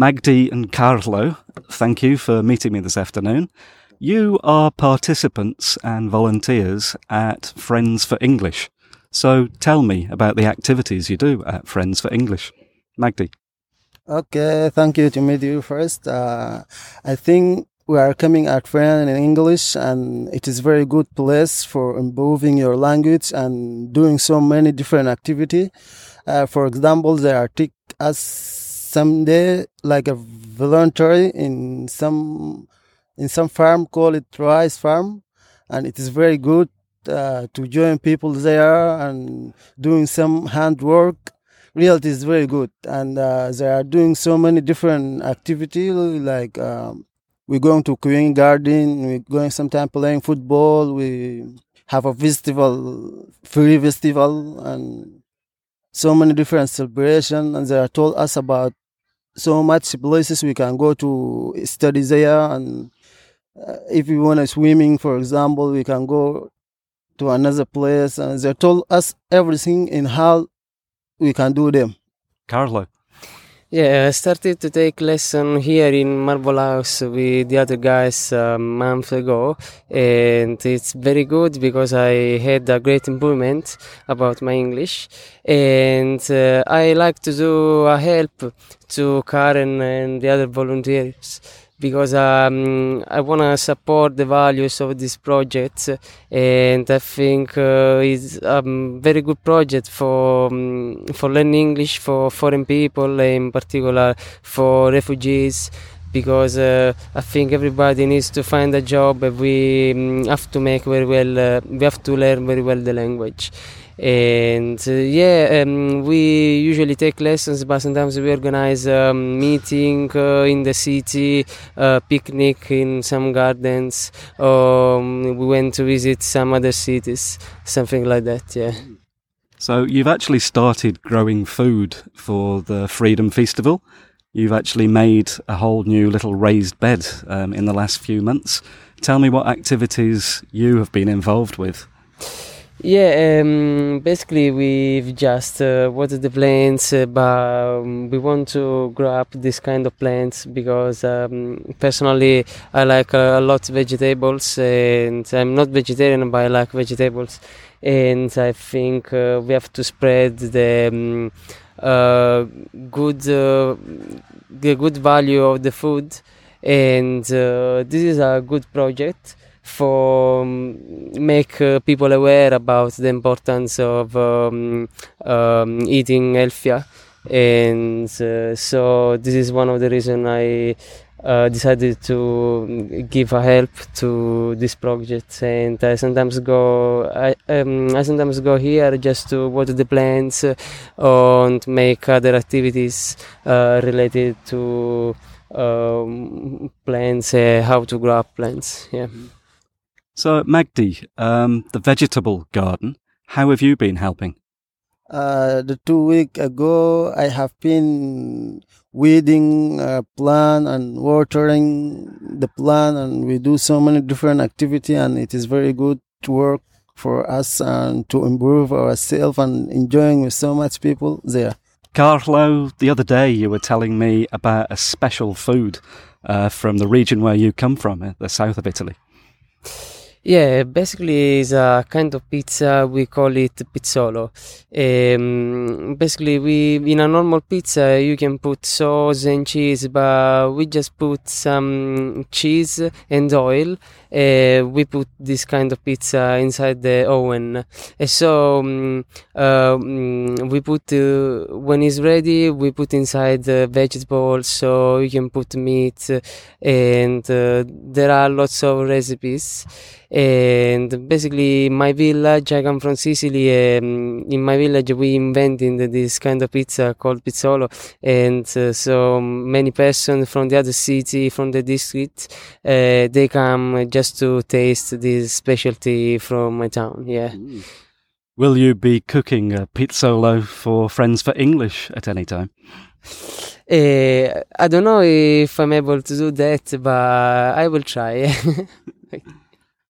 Magdy and Carlo, thank you for meeting me this afternoon. You are participants and volunteers at Friends for English. So tell me about the activities you do at Friends for English. Magdy. Okay, thank you to meet you first. Uh, I think we are coming at Friends in English and it is very good place for improving your language and doing so many different activity. Uh, for example, there are take us someday like a voluntary in some in some farm call it rice farm and it is very good uh, to join people there and doing some handwork. Reality is very good and uh, they are doing so many different activities like um, we're going to queen garden we're going sometime playing football we have a festival free festival and so many different celebrations and they told us about so much places we can go to study there and uh, if we want to swimming, for example, we can go to another place, and they told us everything in how we can do them. Carlo. Yeah, I started to take lesson here in Marble House with the other guys a month ago, and it's very good because I had a great improvement about my English, and uh, I like to do a help to Karen and the other volunteers because um, I want to support the values of this project, and I think uh, it's a very good project for um, for learning English for foreign people, in particular for refugees. Because uh, I think everybody needs to find a job. And we um, have to make very well. Uh, we have to learn very well the language and uh, yeah um, we usually take lessons but sometimes we organize a meeting uh, in the city a picnic in some gardens. Um, we went to visit some other cities something like that yeah. So you've actually started growing food for the freedom festival. You've actually made a whole new little raised bed um, in the last few months. Tell me what activities you have been involved with yeah, um, basically we've just uh, watered the plants, uh, but um, we want to grow up this kind of plants because um, personally I like uh, a lot vegetables and I'm not vegetarian, but I like vegetables, and I think uh, we have to spread the um, uh, good uh, the good value of the food, and this is a good project for um, make uh, people aware about the importance of um, um, eating healthier. And uh, so this is one of the reasons I uh, decided to give a help to this project. And I sometimes go I, um, I sometimes go here just to water the plants uh, and make other activities uh, related to um, plants uh, how to grow plants. Yeah so, Magdy, um, the vegetable garden, how have you been helping? Uh, the two week ago, I have been weeding a plant and watering the plant, and we do so many different activity, and it is very good to work for us and to improve ourselves and enjoying with so much people there. Carlo, the other day you were telling me about a special food uh, from the region where you come from, uh, the south of Italy. Yeah, basically it's a kind of pizza. We call it pizzolo. Um, basically, we in a normal pizza you can put sauce and cheese, but we just put some cheese and oil. Uh, we put this kind of pizza inside the oven. And so um, we put uh, when it's ready, we put inside the vegetables, so you can put meat, and uh, there are lots of recipes and basically my village i come from sicily um, in my village we invented this kind of pizza called pizzolo and uh, so many persons from the other city from the district uh, they come just to taste this specialty from my town yeah mm. will you be cooking a pizzolo for friends for english at any time uh, I don't know if I'm able to do that, but I will try.